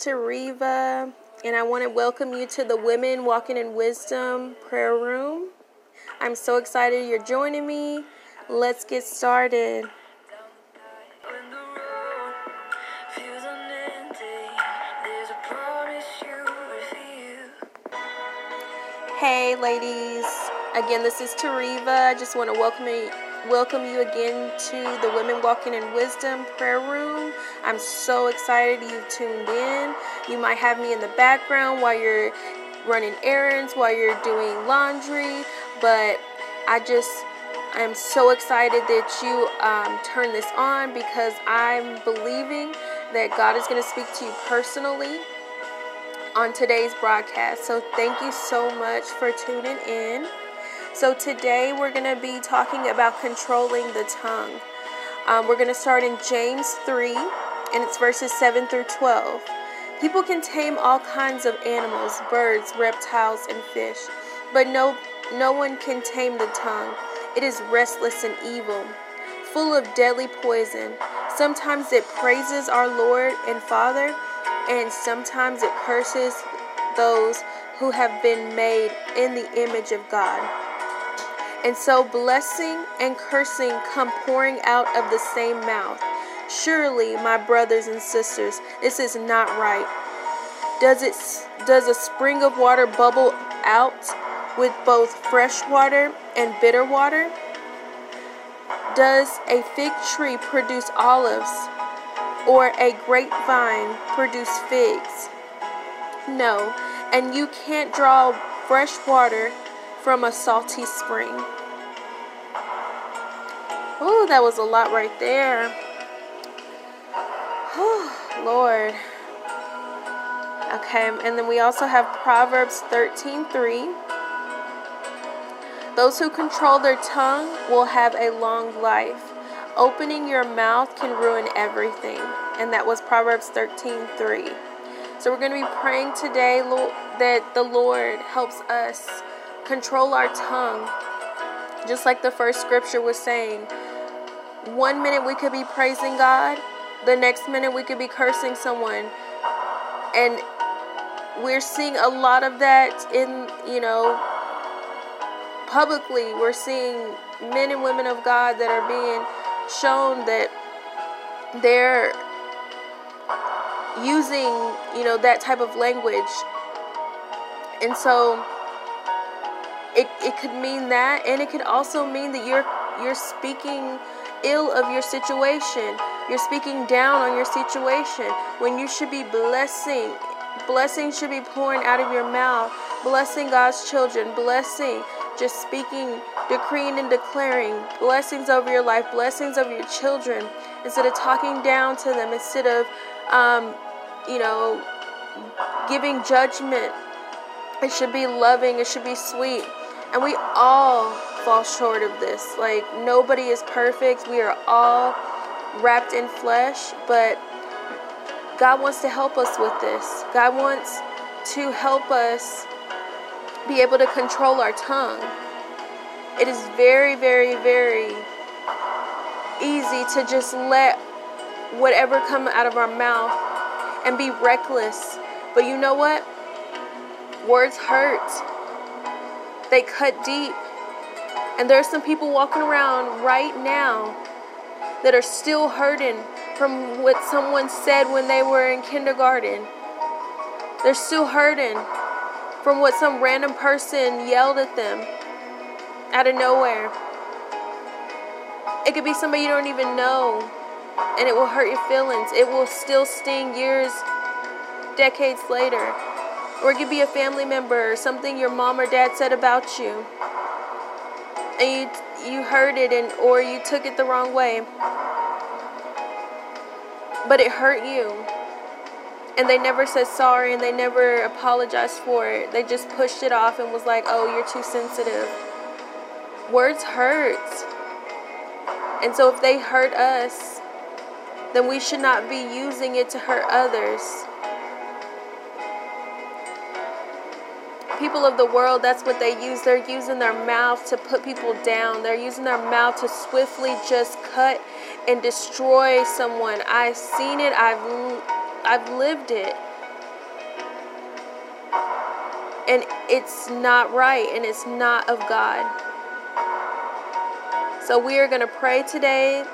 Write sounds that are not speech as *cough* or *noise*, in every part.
Tariva, and I want to welcome you to the Women Walking in Wisdom prayer room. I'm so excited you're joining me. Let's get started. Hey, ladies. Again, this is Tariva. I just want to welcome you, welcome you again to the Women Walking in Wisdom prayer room. I'm so excited you've tuned in. You might have me in the background while you're running errands, while you're doing laundry, but I just I am so excited that you um, turn this on because I'm believing that God is going to speak to you personally on today's broadcast. So thank you so much for tuning in. So today we're going to be talking about controlling the tongue. Um, we're going to start in James 3, and it's verses 7 through 12. People can tame all kinds of animals, birds, reptiles, and fish, but no, no one can tame the tongue. It is restless and evil, full of deadly poison. Sometimes it praises our Lord and Father and sometimes it curses those who have been made in the image of God. And so blessing and cursing come pouring out of the same mouth. Surely, my brothers and sisters, this is not right. Does it does a spring of water bubble out with both fresh water and bitter water? Does a fig tree produce olives or a grapevine produce figs? No, and you can't draw fresh water from a salty spring. Oh, that was a lot right there. Oh, Lord. Okay, and then we also have Proverbs 13:3. Those who control their tongue will have a long life. Opening your mouth can ruin everything. And that was Proverbs 13 3. So we're going to be praying today that the Lord helps us control our tongue. Just like the first scripture was saying. One minute we could be praising God, the next minute we could be cursing someone. And we're seeing a lot of that in, you know, publicly. We're seeing men and women of God that are being shown that they're using, you know, that type of language. And so it, it could mean that and it could also mean that you're you're speaking ill of your situation. You're speaking down on your situation when you should be blessing. Blessing should be pouring out of your mouth, blessing God's children, blessing just speaking, decreeing, and declaring blessings over your life, blessings over your children, instead of talking down to them, instead of, um, you know, giving judgment. It should be loving, it should be sweet. And we all fall short of this. Like, nobody is perfect. We are all wrapped in flesh, but God wants to help us with this. God wants to help us be able to control our tongue. It is very, very, very easy to just let whatever come out of our mouth and be reckless. But you know what? Words hurt. They cut deep. And there are some people walking around right now that are still hurting from what someone said when they were in kindergarten. They're still hurting from what some random person yelled at them out of nowhere. It could be somebody you don't even know, and it will hurt your feelings. It will still sting years, decades later. Or it could be a family member or something your mom or dad said about you. And you, you heard it and or you took it the wrong way. But it hurt you and they never said sorry and they never apologized for it. They just pushed it off and was like, oh, you're too sensitive. Words hurt. And so if they hurt us, then we should not be using it to hurt others. people of the world, that's what they use. They're using their mouth to put people down, they're using their mouth to swiftly just cut and destroy someone. I've seen it, I've, I've lived it. And it's not right, and it's not of God. So, we are going to pray today.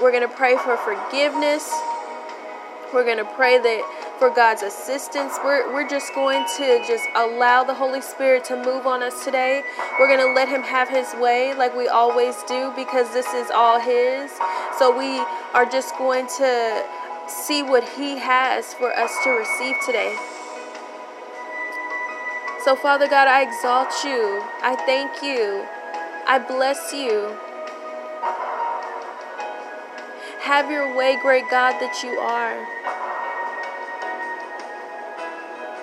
We're going to pray for forgiveness. We're going to pray that for God's assistance. We're, we're just going to just allow the Holy Spirit to move on us today. We're going to let Him have His way like we always do because this is all His. So we are just going to see what He has for us to receive today. So, Father God, I exalt you. I thank you. I bless you. Have your way, great God, that you are.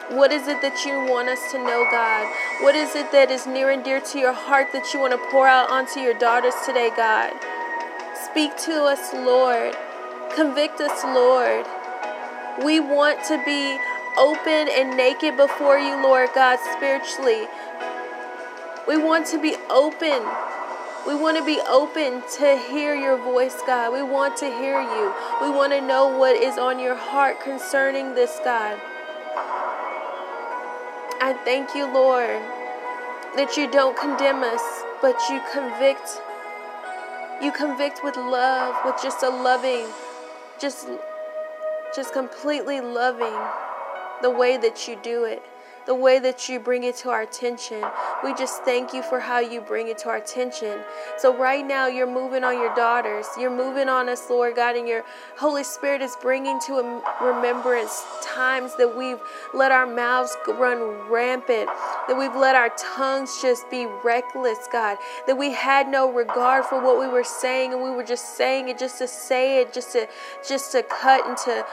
What is it that you want us to know, God? What is it that is near and dear to your heart that you want to pour out onto your daughters today, God? Speak to us, Lord. Convict us, Lord. We want to be open and naked before you, Lord God, spiritually. We want to be open. We want to be open to hear your voice, God. We want to hear you. We want to know what is on your heart concerning this, God. I thank you, Lord, that you don't condemn us, but you convict. You convict with love, with just a loving, just just completely loving the way that you do it the way that you bring it to our attention. We just thank you for how you bring it to our attention. So, right now, you're moving on your daughters. You're moving on us, Lord God, and your Holy Spirit is bringing to remembrance times that we've let our mouths run rampant, that we've let our tongues just be reckless, God, that we had no regard for what we were saying and we were just saying it just to say it, just to just to cut and to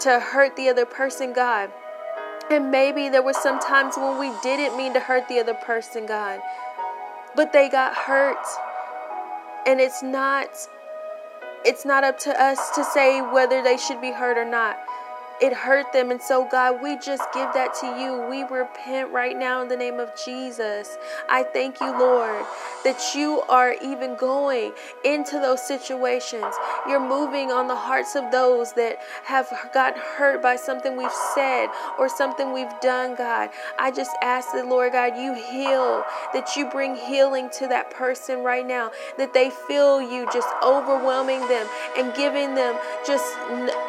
to hurt the other person, God. And maybe there were some times when we didn't mean to hurt the other person, God, but they got hurt. And it's not it's not up to us to say whether they should be hurt or not it hurt them. And so, God, we just give that to you. We repent right now in the name of Jesus. I thank you, Lord, that you are even going into those situations. You're moving on the hearts of those that have gotten hurt by something we've said or something we've done, God. I just ask that, Lord God, you heal, that you bring healing to that person right now, that they feel you just overwhelming them and giving them just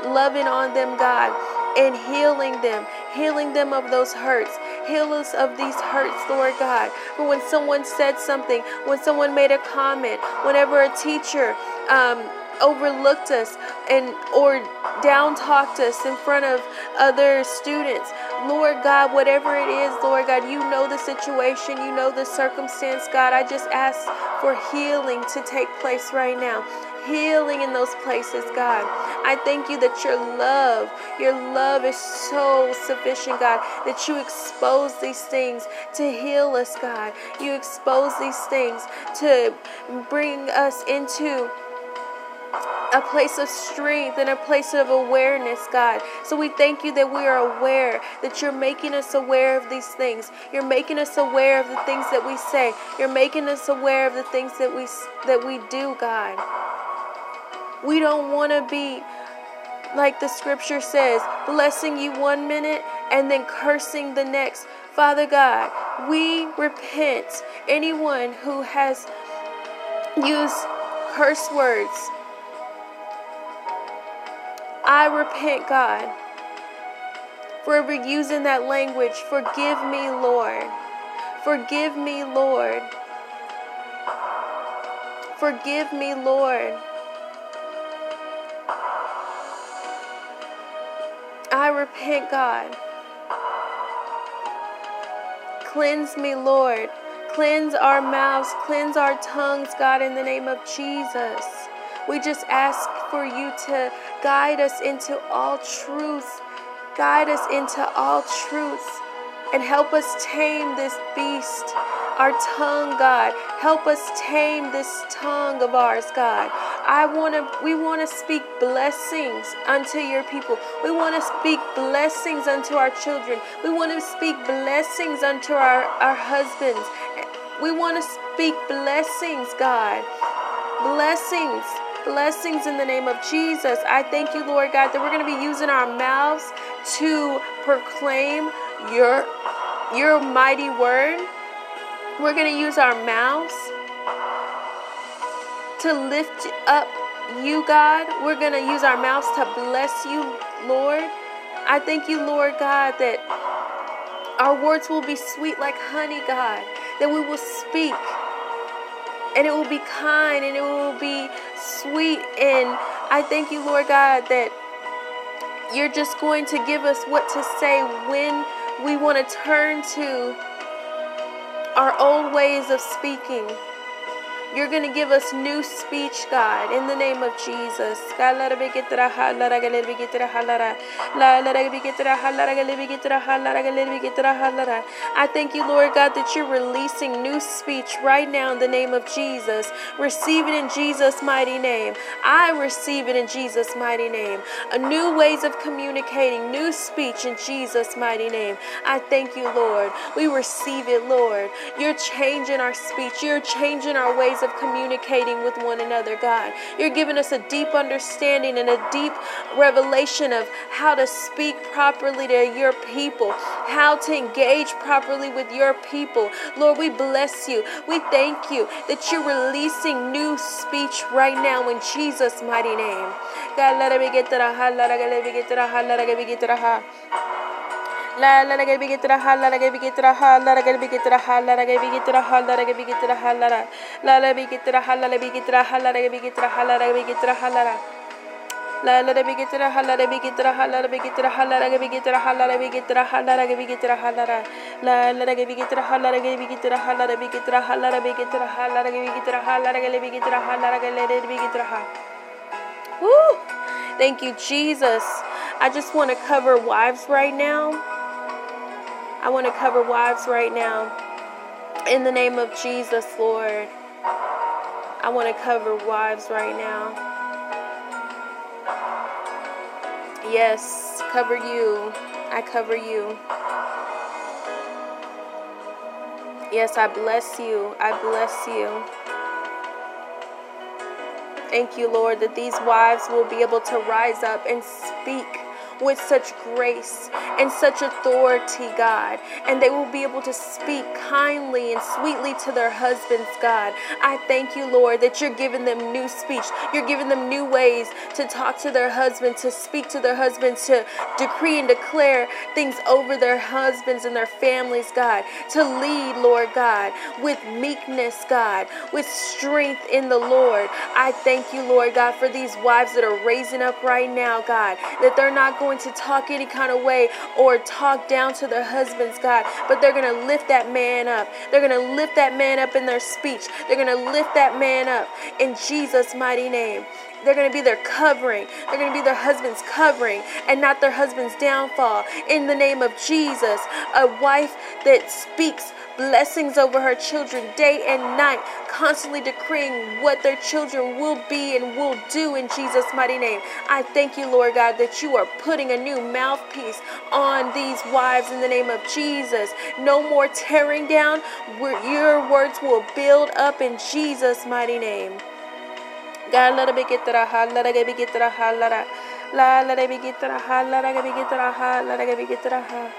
loving on them, God and healing them, healing them of those hurts. Heal us of these hurts, Lord God. For when someone said something, when someone made a comment, whenever a teacher um, overlooked us and or down talked us in front of other students. Lord God, whatever it is, Lord God, you know the situation, you know the circumstance, God. I just ask for healing to take place right now healing in those places, God. I thank you that your love, your love is so sufficient, God, that you expose these things to heal us, God. You expose these things to bring us into a place of strength and a place of awareness, God. So we thank you that we are aware, that you're making us aware of these things. You're making us aware of the things that we say. You're making us aware of the things that we that we do, God. We don't want to be like the scripture says, blessing you one minute and then cursing the next. Father God, we repent. Anyone who has used curse words, I repent, God, for using that language. Forgive me, Lord. Forgive me, Lord. Forgive me, Lord. I repent, God. Cleanse me, Lord. Cleanse our mouths, cleanse our tongues, God, in the name of Jesus. We just ask for you to guide us into all truth. Guide us into all truth and help us tame this beast, our tongue, God. Help us tame this tongue of ours, God. I want to we want to speak blessings unto your people. We want to speak blessings unto our children. We want to speak blessings unto our, our husbands. We want to speak blessings, God. Blessings blessings in the name of Jesus. I thank you, Lord God, that we're going to be using our mouths to proclaim your your mighty word. We're going to use our mouths to lift up you, God. We're going to use our mouths to bless you, Lord. I thank you, Lord God, that our words will be sweet like honey, God, that we will speak and it will be kind and it will be sweet. And I thank you, Lord God, that you're just going to give us what to say when we want to turn to our old ways of speaking. You're going to give us new speech, God, in the name of Jesus. I thank you, Lord God, that you're releasing new speech right now in the name of Jesus. Receive it in Jesus' mighty name. I receive it in Jesus' mighty name. A new ways of communicating, new speech in Jesus' mighty name. I thank you, Lord. We receive it, Lord. You're changing our speech. You're changing our ways of communicating with one another, God. You're giving us a deep understanding and a deep revelation of how to speak properly to your people, how to engage properly with your people. Lord, we bless you. We thank you that you're releasing new speech right now in Jesus' mighty name. God, let let me get to the La la la get get la ha la la get get la ha la la get get la ha la la get get la ha la la get get la ha la la la la be get la ha la la be get la ha la la get get la ha la la be get la ha la la La la be get la ha la la be get la ha la la be get la ha la la be get la ha la la be get la ha la la be get la ha la la la la get get la ha la la get get la ha la la be get la ha la la be get la ha la la get la ha la la get la ha la la get be get la ha Woo! Thank you, Jesus. I just want to cover wives right now. I want to cover wives right now. In the name of Jesus, Lord. I want to cover wives right now. Yes, cover you. I cover you. Yes, I bless you. I bless you. Thank you, Lord, that these wives will be able to rise up and speak with such grace and such authority, God. And they will be able to speak kindly and sweetly to their husbands, God. I thank you, Lord, that you're giving them new speech. You're giving them new ways to talk to their husbands, to speak to their husbands, to decree and declare things over their husbands and their families, God. To lead, Lord God, with meekness, God, with strength in the Lord. I thank you, Lord God, for these wives that are raising up right now, God, that they're not going to talk any kind of way or talk down to their husbands, God, but they're going to lift that man up. They're going to lift that man up in their speech. They're going to lift that man up in Jesus' mighty name. They're going to be their covering. They're going to be their husband's covering and not their husband's downfall. In the name of Jesus, a wife that speaks blessings over her children day and night, constantly decreeing what their children will be and will do in Jesus' mighty name. I thank you, Lord God, that you are putting a new mouthpiece on these wives in the name of Jesus. No more tearing down. Your words will build up in Jesus' mighty name. God, let me get to the ha, let me get to the ha, let La, let me get to the ha, let me get to the ha, let me get to the ha.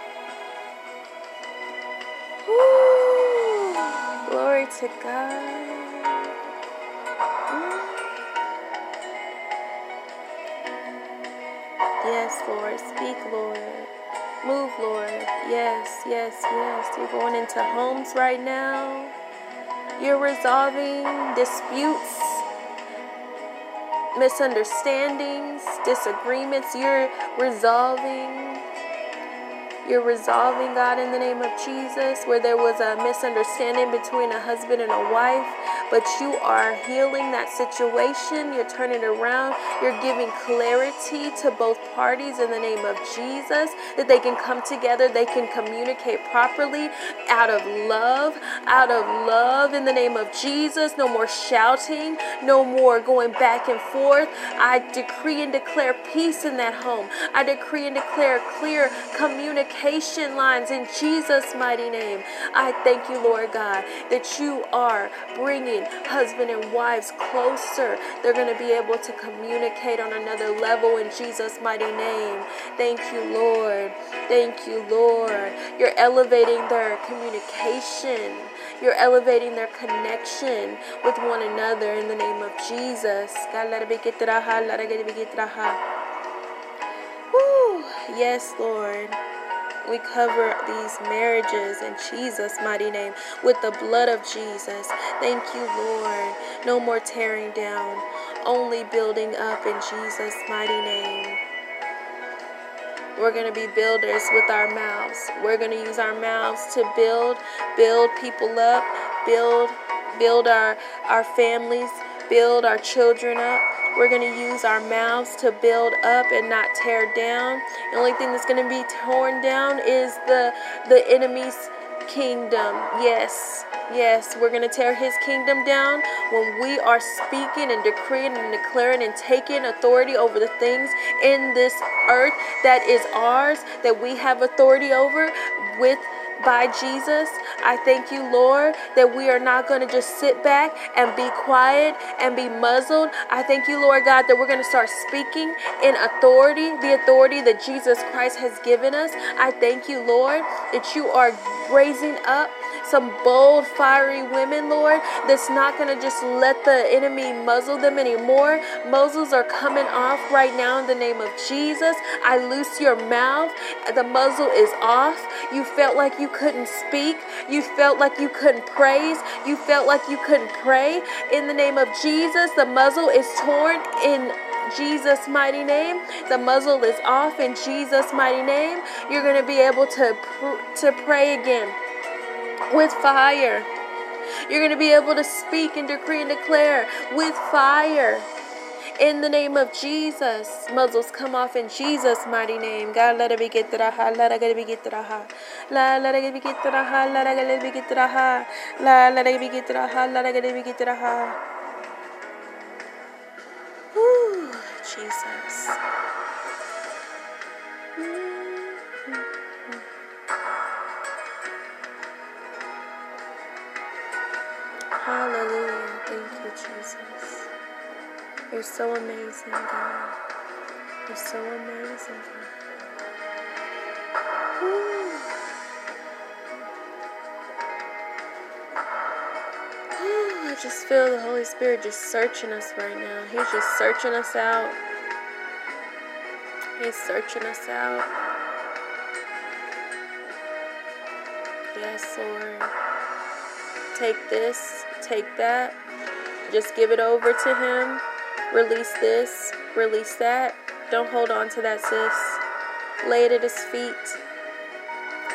Glory to God. Mm. Yes, Lord. Speak, Lord. Move, Lord. Yes, yes, yes. You're going into homes right now. You're resolving disputes, misunderstandings, disagreements. You're resolving you're resolving, God, in the name of Jesus, where there was a misunderstanding between a husband and a wife, but you are healing that situation. You're turning around. You're giving clarity to both parties in the name of Jesus, that they can come together, they can communicate properly out of love, out of love in the name of Jesus. No more shouting, no more going back and forth. I decree and declare peace in that home. I decree and declare clear communication communication lines in Jesus' mighty name. I thank you, Lord God, that you are bringing husband and wives closer. They're going to be able to communicate on another level in Jesus' mighty name. Thank you, Lord. Thank you, Lord. You're elevating their communication. You're elevating their connection with one another in the name of Jesus. Woo. Yes, Lord. We cover these marriages in Jesus' mighty name with the blood of Jesus. Thank you, Lord. No more tearing down, only building up in Jesus' mighty name. We're going to be builders with our mouths. We're going to use our mouths to build, build people up, build, build our, our families, build our children up. We're going to use our mouths to build up and not tear down. The only thing that's going to be torn down is the the enemy's kingdom. Yes. Yes, we're going to tear his kingdom down when we are speaking and decreeing and declaring and taking authority over the things in this earth that is ours, that we have authority over with by Jesus. I thank you, Lord, that we are not going to just sit back and be quiet and be muzzled. I thank you, Lord God, that we're going to start speaking in authority, the authority that Jesus Christ has given us. I thank you, Lord, that you are raising up some bold, fiery women, Lord, that's not going to just let the enemy muzzle them anymore. Muzzles are coming off right now in the name of Jesus. I loose your mouth. The muzzle is off. You felt like you couldn't speak. You felt like you couldn't praise. You felt like you couldn't pray. In the name of Jesus, the muzzle is torn in Jesus' mighty name. The muzzle is off in Jesus' mighty name. You're going to be able to, pr- to pray again with fire. You're going to be able to speak and decree and declare with fire. In the name of Jesus, muzzles come off in Jesus' mighty name. God, let it be get raha, let it be get raha. La, let it be get raha, let it be get raha. La, let it be get raha, let it be get raha. Whew, Jesus. Hallelujah. Thank you, Jesus. You're so amazing, God. You're so amazing, God. Just feel the Holy Spirit just searching us right now. He's just searching us out. He's searching us out. Yes, Lord. Take this take that, just give it over to Him. Release this, release that. Don't hold on to that, sis. Lay it at His feet.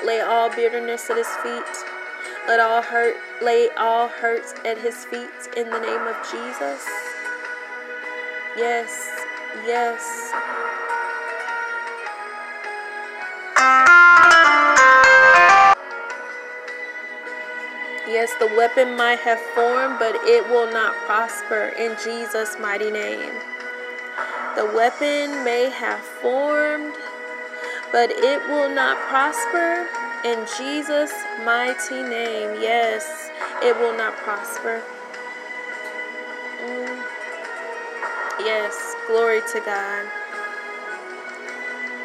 Lay all bitterness at His feet. Let all hurt, lay all hurts at His feet in the name of Jesus. Yes, yes. Yes, the weapon might have formed, but it will not prosper in Jesus' mighty name. The weapon may have formed, but it will not prosper in Jesus' mighty name. Yes, it will not prosper. Mm. Yes, glory to God.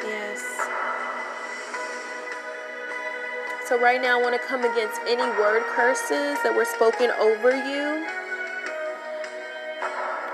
Yes. So, right now, I want to come against any word curses that were spoken over you.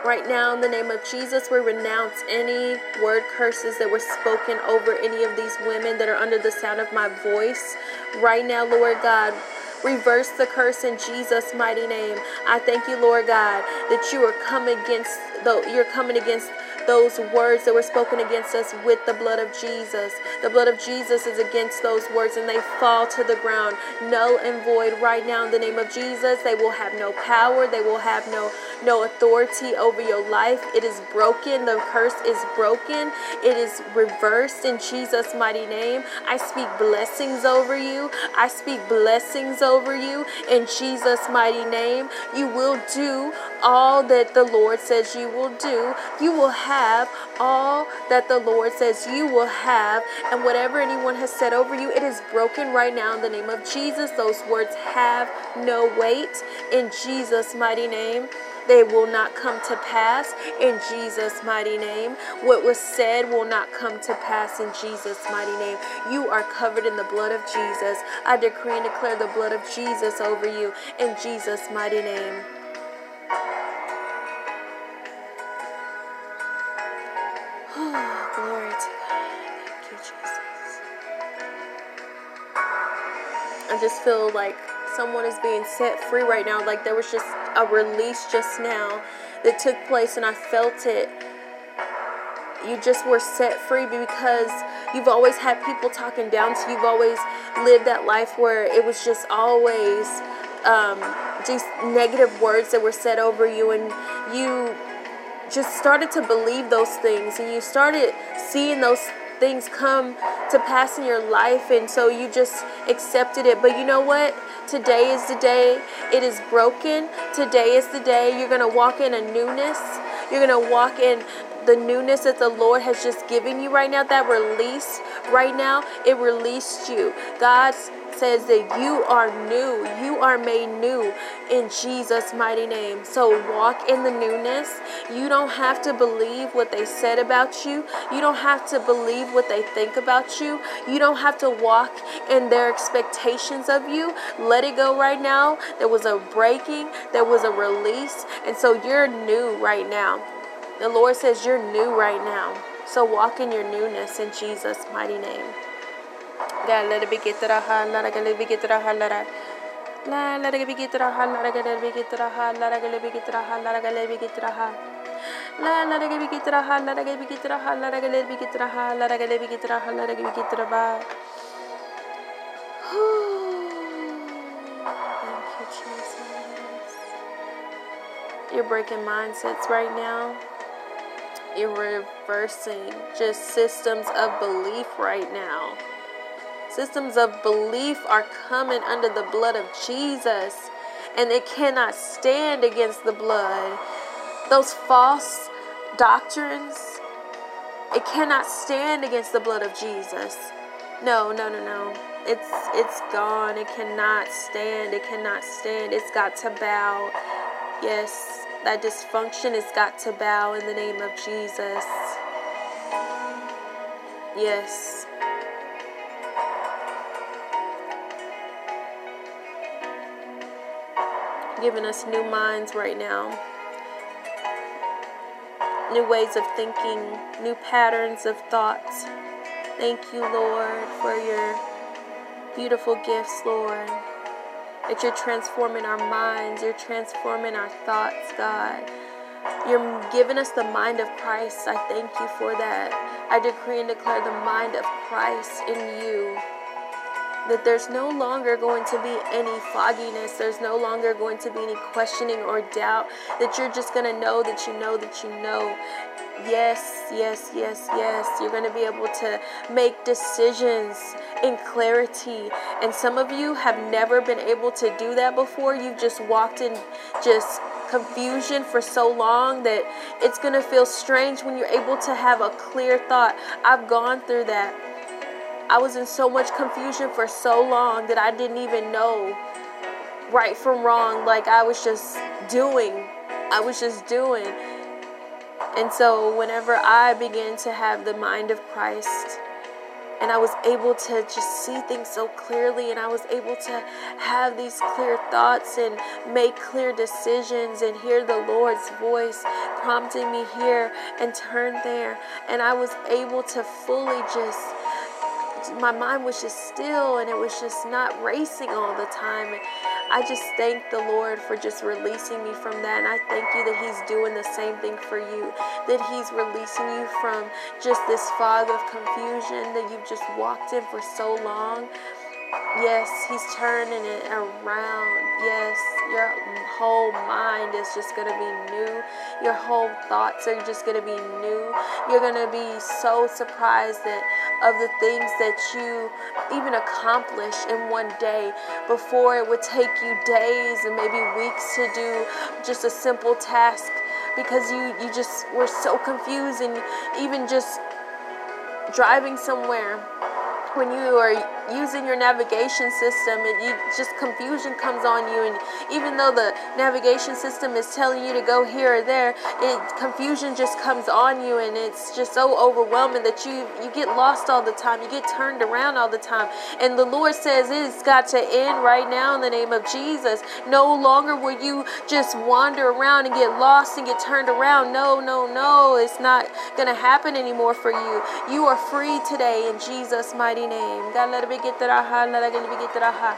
Right now, in the name of Jesus, we renounce any word curses that were spoken over any of these women that are under the sound of my voice. Right now, Lord God, reverse the curse in Jesus' mighty name. I thank you, Lord God, that you are coming against though you're coming against those words that were spoken against us with the blood of Jesus. The blood of Jesus is against those words and they fall to the ground, null and void right now in the name of Jesus. They will have no power, they will have no no authority over your life. It is broken. The curse is broken. It is reversed in Jesus' mighty name. I speak blessings over you. I speak blessings over you in Jesus' mighty name. You will do all that the Lord says you will do. You will have all that the Lord says you will have. And whatever anyone has said over you, it is broken right now in the name of Jesus. Those words have no weight in Jesus' mighty name. They will not come to pass in Jesus' mighty name. What was said will not come to pass in Jesus' mighty name. You are covered in the blood of Jesus. I decree and declare the blood of Jesus over you in Jesus' mighty name. *sighs* Glory to God. Thank you, Jesus. I just feel like someone is being set free right now. Like there was just a release just now that took place, and I felt it. You just were set free because you've always had people talking down to you. You've always lived that life where it was just always um, negative words that were said over you, and you just started to believe those things, and you started seeing those things come to pass in your life, and so you just accepted it. But you know what? Today is the day it is broken. Today is the day you're going to walk in a newness. You're going to walk in the newness that the Lord has just given you right now, that release right now, it released you. God says that you are new. You are made new in Jesus' mighty name. So walk in the newness. You don't have to believe what they said about you. You don't have to believe what they think about you. You don't have to walk in their expectations of you. Let it go right now. There was a breaking, there was a release. And so you're new right now. The Lord says you're new right now. So walk in your newness in Jesus' mighty name. God, let it be get to the heart, let it be get to the heart, let it. La la get to the heart, let it be get to the heart, let it be get to the heart, let it be get to the heart. La la get to the heart, let it be get to the heart, let it be get to the heart, let it be get to the heart, let it be get to the heart. Thank you, Jesus. You're breaking mindsets right now. You're reversing just systems of belief right now. Systems of belief are coming under the blood of Jesus, and it cannot stand against the blood. Those false doctrines, it cannot stand against the blood of Jesus. No, no, no, no. It's it's gone. It cannot stand. It cannot stand. It's got to bow. Yes, that dysfunction has got to bow in the name of Jesus. Yes. giving us new minds right now, new ways of thinking, new patterns of thoughts. Thank you, Lord, for your beautiful gifts, Lord. That you're transforming our minds, you're transforming our thoughts, God. You're giving us the mind of Christ. I thank you for that. I decree and declare the mind of Christ in you that there's no longer going to be any fogginess, there's no longer going to be any questioning or doubt, that you're just going to know that you know that you know. Yes, yes, yes, yes. You're going to be able to make decisions in clarity. And some of you have never been able to do that before. You've just walked in just confusion for so long that it's going to feel strange when you're able to have a clear thought. I've gone through that. I was in so much confusion for so long that I didn't even know right from wrong. Like I was just doing. I was just doing. And so whenever I began to have the mind of Christ, and I was able to just see things so clearly, and I was able to have these clear thoughts and make clear decisions and hear the Lord's voice prompting me here and turn there. And I was able to fully just my mind was just still and it was just not racing all the time. And I just thank the Lord for just releasing me from that. And I thank you that He's doing the same thing for you, that He's releasing you from just this fog of confusion that you've just walked in for so long. Yes, he's turning it around. Yes, your whole mind is just going to be new. Your whole thoughts are just going to be new. You're going to be so surprised that of the things that you even accomplish in one day before it would take you days and maybe weeks to do just a simple task because you you just were so confused and even just driving somewhere when you are using your navigation system and you just confusion comes on you and even though the navigation system is telling you to go here or there it confusion just comes on you and it's just so overwhelming that you you get lost all the time. You get turned around all the time. And the lord says it's got to end right now in the name of jesus. No longer will you just wander around and get lost and get turned around. No no no it's not gonna happen anymore for you. You are free today in jesus mighty name. God let it be bigitraha bigitraha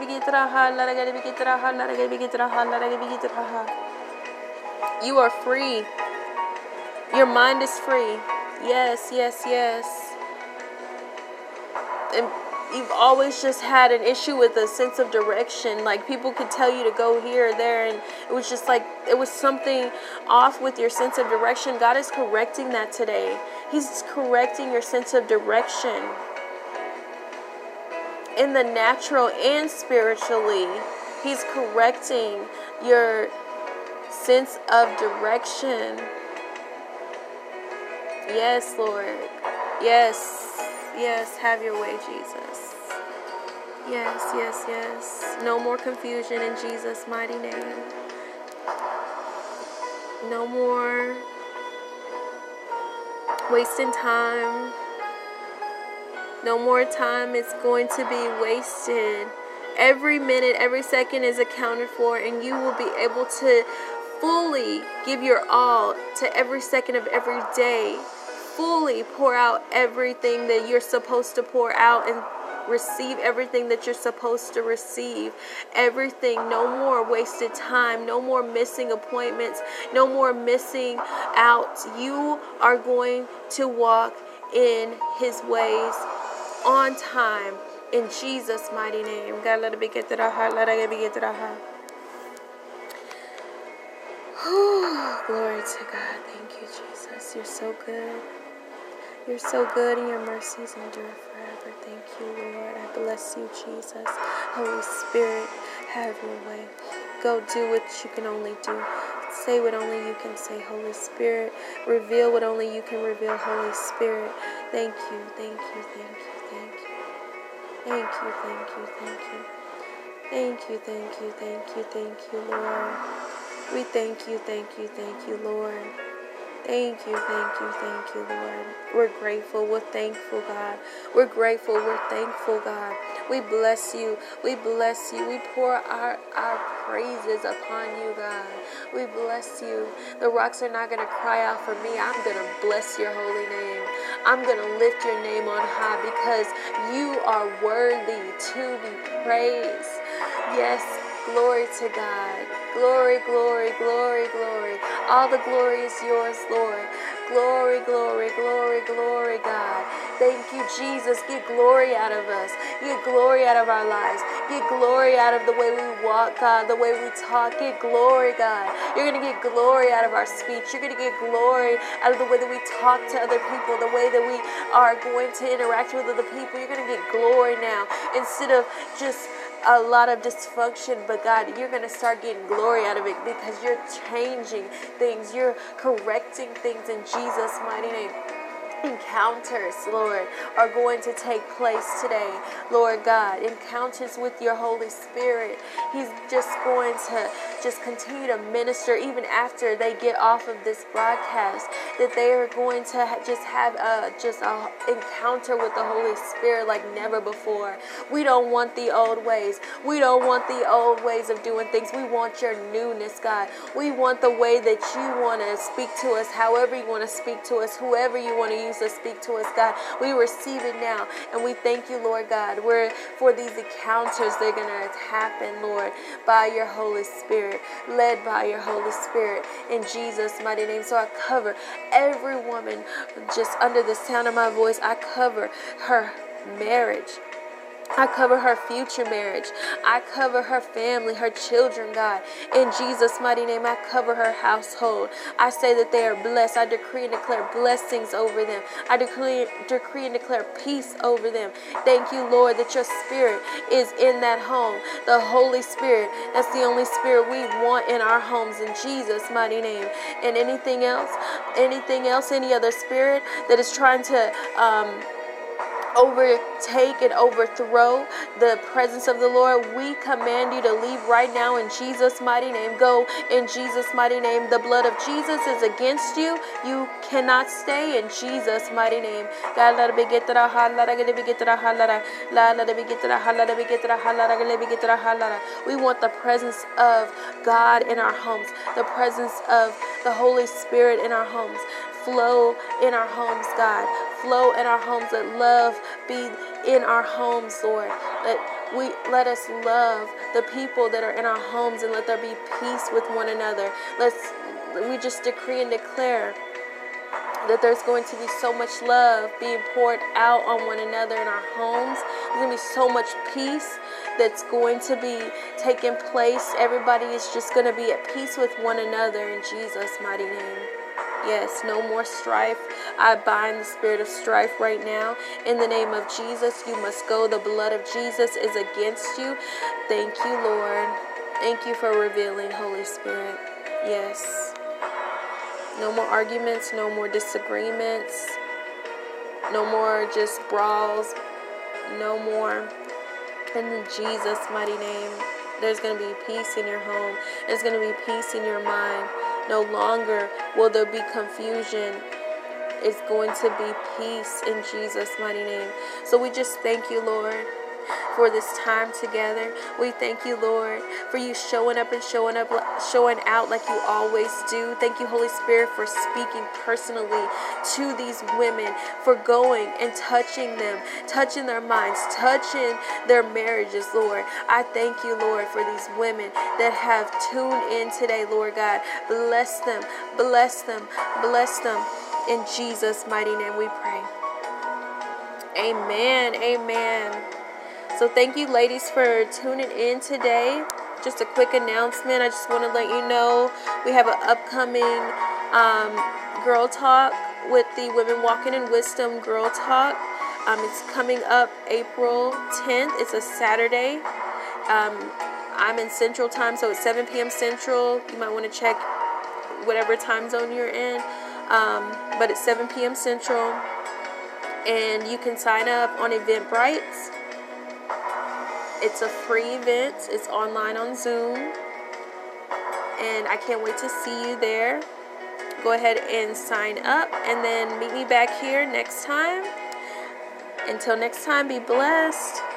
bigitraha bigitraha bigitraha bigitraha you are free your mind is free yes yes yes and you've always just had an issue with a sense of direction. Like people could tell you to go here or there, and it was just like it was something off with your sense of direction. God is correcting that today. He's correcting your sense of direction in the natural and spiritually. He's correcting your sense of direction. Yes, Lord. Yes. Yes, have your way, Jesus. Yes, yes, yes. No more confusion in Jesus' mighty name. No more wasting time no more time is going to be wasted. Every minute, every second is accounted for, and you will be able to fully give your all to every second of every day. Fully pour out everything that you're supposed to pour out and receive everything that you're supposed to receive. Everything, no more wasted time, no more missing appointments, no more missing out. You are going to walk in His ways on time in Jesus' mighty name. God, let it be get to the heart. Let it be get to the heart. Glory to God. Thank you, Jesus. You're so good. You're so good and your mercies endure forever. Thank you, Lord. I bless you, Jesus. Holy Spirit, have your way. Go do what you can only do. Say what only you can say, Holy Spirit. Reveal what only you can reveal, Holy Spirit. Thank you, thank you, thank you. Thank you, thank you, thank you. Thank you, thank you, thank you, thank you, Lord. We thank you, thank you, thank you, Lord. Thank you, thank you, thank you, Lord. We're grateful. We're thankful, God. We're grateful. We're thankful, God. We bless you. We bless you. We pour our, our praises upon you, God. We bless you. The rocks are not going to cry out for me. I'm going to bless your holy name. I'm going to lift your name on high because you are worthy to be praised. Yes, glory to God. Glory, glory, glory, glory. All the glory is yours, Lord. Glory, glory, glory, glory, God. Thank you, Jesus. Get glory out of us. Get glory out of our lives. Get glory out of the way we walk, God, the way we talk. Get glory, God. You're going to get glory out of our speech. You're going to get glory out of the way that we talk to other people, the way that we are going to interact with other people. You're going to get glory now instead of just a lot of dysfunction, but God, you're going to start getting glory out of it because you're changing things, you're correcting things in Jesus' mighty name encounters, Lord, are going to take place today, Lord God. Encounters with your Holy Spirit. He's just going to just continue to minister even after they get off of this broadcast. That they are going to ha- just have a just a encounter with the Holy Spirit like never before. We don't want the old ways. We don't want the old ways of doing things. We want your newness, God. We want the way that you want to speak to us, however you want to speak to us, whoever you want to use to speak to us, God. We receive it now. And we thank you, Lord God. We're for these encounters, they're to happen, Lord, by your Holy Spirit, led by your Holy Spirit in Jesus' mighty name. So I cover every woman just under the sound of my voice. I cover her marriage I cover her future marriage. I cover her family, her children, God. In Jesus' mighty name, I cover her household. I say that they are blessed. I decree and declare blessings over them. I decree, decree and declare peace over them. Thank you, Lord, that your spirit is in that home. The Holy Spirit, that's the only spirit we want in our homes. In Jesus' mighty name. And anything else, anything else, any other spirit that is trying to, um, overtake and overthrow the presence of the Lord. We command you to leave right now in Jesus' mighty name. Go in Jesus' mighty name. The blood of Jesus is against you. You cannot stay in Jesus' mighty name. God, let it be get to the We want the presence of God in our homes, the presence of the Holy Spirit in our homes flow in our homes, God. Flow in our homes. Let love be in our homes, Lord. Let we let us love the people that are in our homes and let there be peace with one another. Let's we just decree and declare that there's going to be so much love being poured out on one another in our homes. There's going to be so much peace that's going to be taking place. Everybody is just going to be at peace with one another in Jesus' mighty name. Yes, no more strife. I bind the spirit of strife right now. In the name of Jesus, you must go. The blood of Jesus is against you. Thank you, Lord. Thank you for revealing, Holy Spirit. Yes. No more arguments, no more disagreements, no more just brawls, no more. In Jesus' mighty name, there's going to be peace in your home, there's going to be peace in your mind. No longer will there be confusion. It's going to be peace in Jesus' mighty name. So we just thank you, Lord for this time together. We thank you, Lord, for you showing up and showing up, showing out like you always do. Thank you, Holy Spirit, for speaking personally to these women, for going and touching them, touching their minds, touching their marriages, Lord. I thank you, Lord, for these women that have tuned in today, Lord God. Bless them, bless them, bless them. In Jesus' mighty name we pray. Amen. Amen. So, thank you, ladies, for tuning in today. Just a quick announcement. I just want to let you know we have an upcoming um, girl talk with the Women Walking in Wisdom Girl Talk. Um, it's coming up April 10th. It's a Saturday. Um, I'm in Central Time, so it's 7 p.m. Central. You might want to check whatever time zone you're in. Um, but it's 7 p.m. Central. And you can sign up on Eventbrite it's a free event, it's online on Zoom, and I can't wait to see you there. Go ahead and sign up, and then meet me back here next time. Until next time, be blessed.